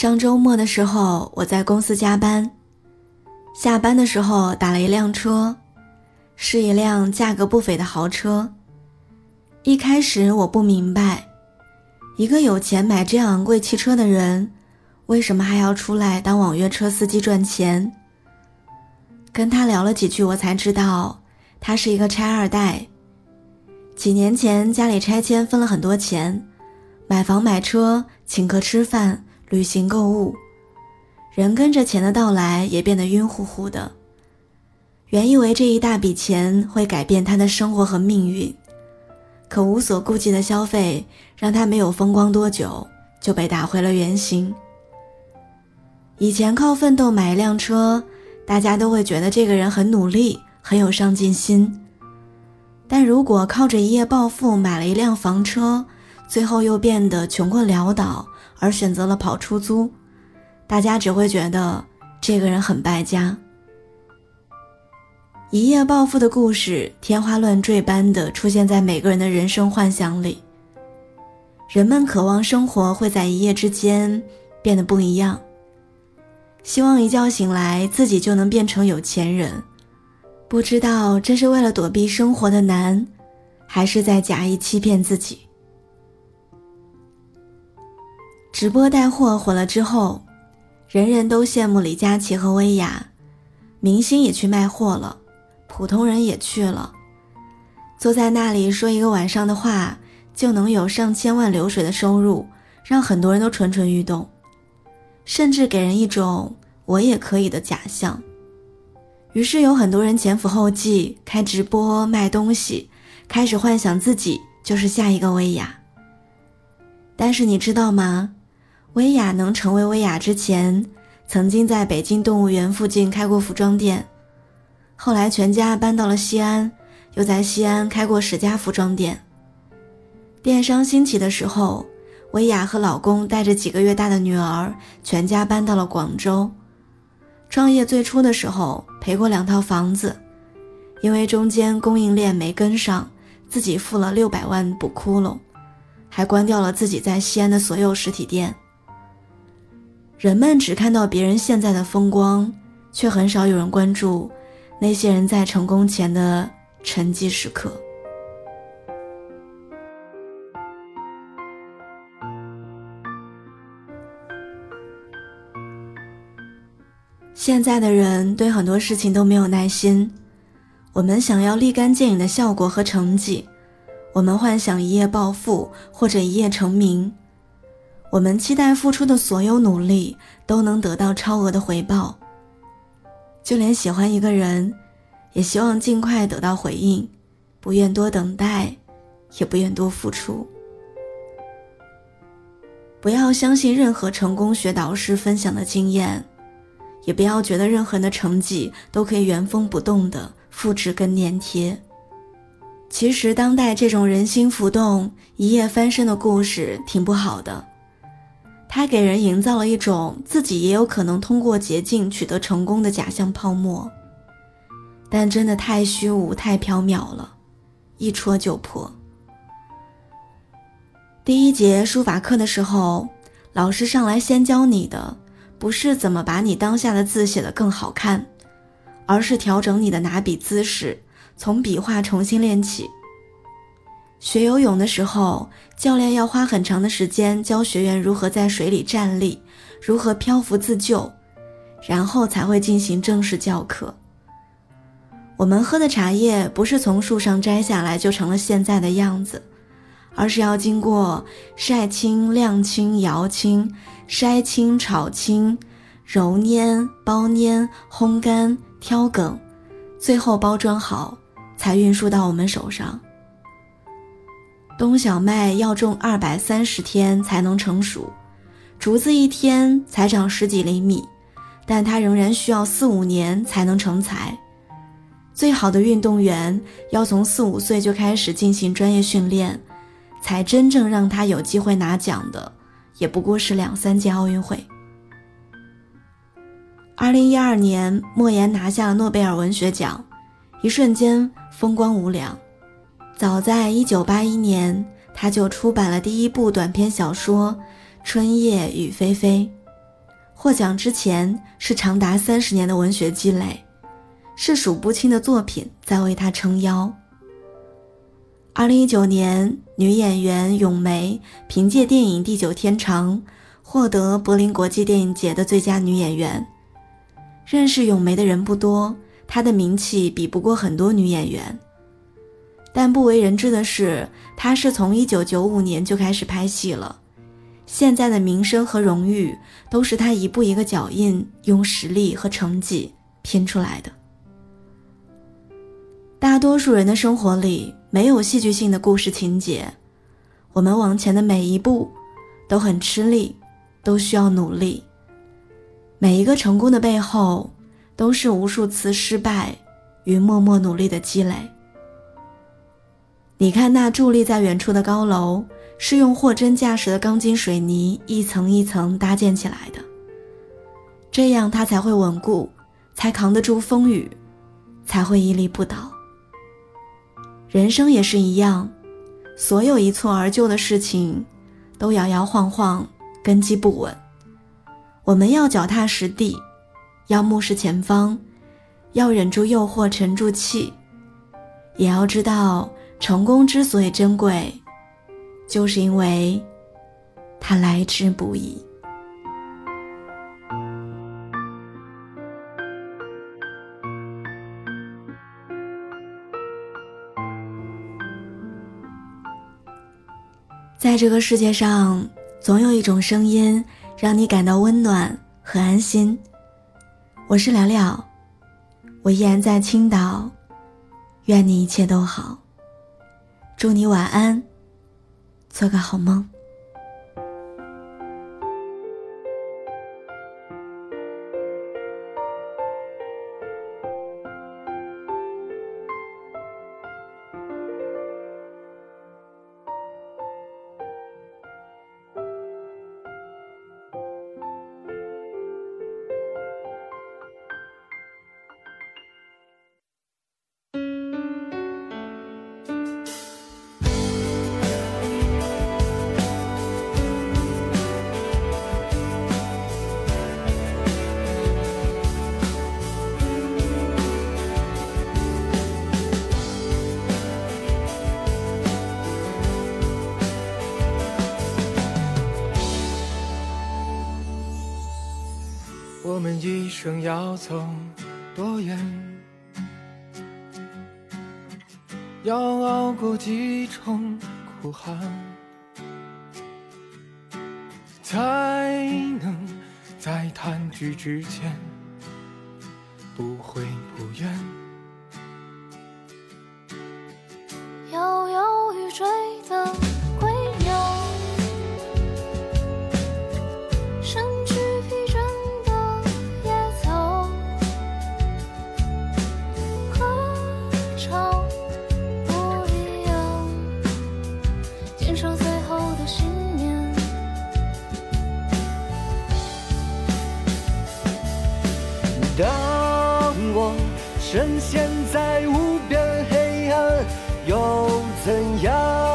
上周末的时候，我在公司加班，下班的时候打了一辆车，是一辆价格不菲的豪车。一开始我不明白，一个有钱买这样昂贵汽车的人，为什么还要出来当网约车司机赚钱？跟他聊了几句，我才知道他是一个拆二代。几年前家里拆迁分了很多钱，买房买车、请客吃饭、旅行购物，人跟着钱的到来也变得晕乎乎的。原以为这一大笔钱会改变他的生活和命运，可无所顾忌的消费让他没有风光多久就被打回了原形。以前靠奋斗买一辆车，大家都会觉得这个人很努力，很有上进心。但如果靠着一夜暴富买了一辆房车，最后又变得穷困潦倒，而选择了跑出租，大家只会觉得这个人很败家。一夜暴富的故事天花乱坠般的出现在每个人的人生幻想里。人们渴望生活会在一夜之间变得不一样，希望一觉醒来自己就能变成有钱人。不知道这是为了躲避生活的难，还是在假意欺骗自己。直播带货火了之后，人人都羡慕李佳琦和薇娅，明星也去卖货了，普通人也去了，坐在那里说一个晚上的话，就能有上千万流水的收入，让很多人都蠢蠢欲动，甚至给人一种我也可以的假象。于是有很多人前赴后继开直播卖东西，开始幻想自己就是下一个薇娅。但是你知道吗？薇娅能成为薇娅之前，曾经在北京动物园附近开过服装店，后来全家搬到了西安，又在西安开过十家服装店。电商兴起的时候，薇娅和老公带着几个月大的女儿，全家搬到了广州。创业最初的时候赔过两套房子，因为中间供应链没跟上，自己付了六百万补窟窿，还关掉了自己在西安的所有实体店。人们只看到别人现在的风光，却很少有人关注那些人在成功前的沉寂时刻。现在的人对很多事情都没有耐心，我们想要立竿见影的效果和成绩，我们幻想一夜暴富或者一夜成名，我们期待付出的所有努力都能得到超额的回报。就连喜欢一个人，也希望尽快得到回应，不愿多等待，也不愿多付出。不要相信任何成功学导师分享的经验。也不要觉得任何人的成绩都可以原封不动的复制跟粘贴。其实，当代这种人心浮动、一夜翻身的故事挺不好的，它给人营造了一种自己也有可能通过捷径取得成功的假象泡沫。但真的太虚无、太缥缈了，一戳就破。第一节书法课的时候，老师上来先教你的。不是怎么把你当下的字写得更好看，而是调整你的拿笔姿势，从笔画重新练起。学游泳的时候，教练要花很长的时间教学员如何在水里站立，如何漂浮自救，然后才会进行正式教课。我们喝的茶叶不是从树上摘下来就成了现在的样子。而是要经过晒青、晾青、摇青、筛青、炒青、揉捻、包捻、烘干、挑梗，最后包装好，才运输到我们手上。冬小麦要种二百三十天才能成熟，竹子一天才长十几厘米，但它仍然需要四五年才能成材。最好的运动员要从四五岁就开始进行专业训练。才真正让他有机会拿奖的，也不过是两三届奥运会。二零一二年，莫言拿下了诺贝尔文学奖，一瞬间风光无两。早在一九八一年，他就出版了第一部短篇小说《春夜雨霏霏》，获奖之前是长达三十年的文学积累，是数不清的作品在为他撑腰。二零一九年，女演员咏梅凭借电影《地久天长》获得柏林国际电影节的最佳女演员。认识咏梅的人不多，她的名气比不过很多女演员。但不为人知的是，他是从一九九五年就开始拍戏了。现在的名声和荣誉都是他一步一个脚印，用实力和成绩拼出来的。大多数人的生活里没有戏剧性的故事情节，我们往前的每一步都很吃力，都需要努力。每一个成功的背后，都是无数次失败与默默努力的积累。你看那伫立在远处的高楼。是用货真价实的钢筋水泥一层一层搭建起来的，这样它才会稳固，才扛得住风雨，才会屹立不倒。人生也是一样，所有一蹴而就的事情，都摇摇晃晃，根基不稳。我们要脚踏实地，要目视前方，要忍住诱惑，沉住气，也要知道成功之所以珍贵。就是因为，它来之不易。在这个世界上，总有一种声音让你感到温暖和安心。我是聊聊，我依然在青岛，愿你一切都好，祝你晚安。做个好梦。我们一生要走多远？要熬过几重苦寒，才能在弹指之间不悔不怨？当我深陷在无边黑暗，又怎样？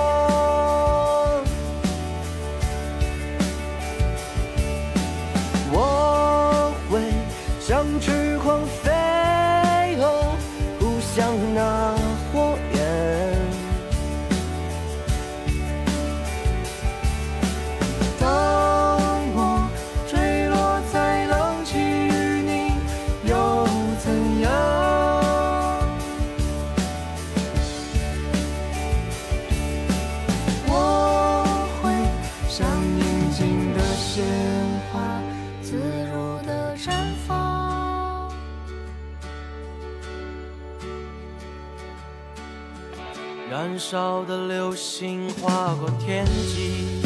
燃烧的流星划过天际，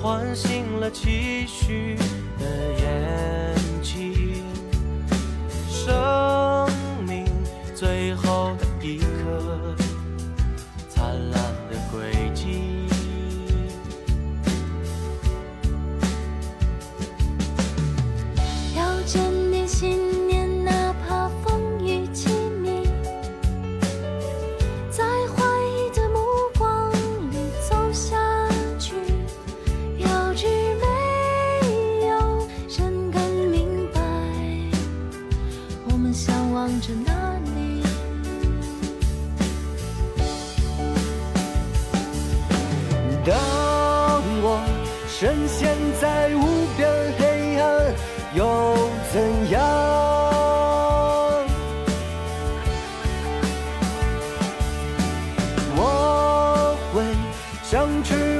唤醒了期许的想去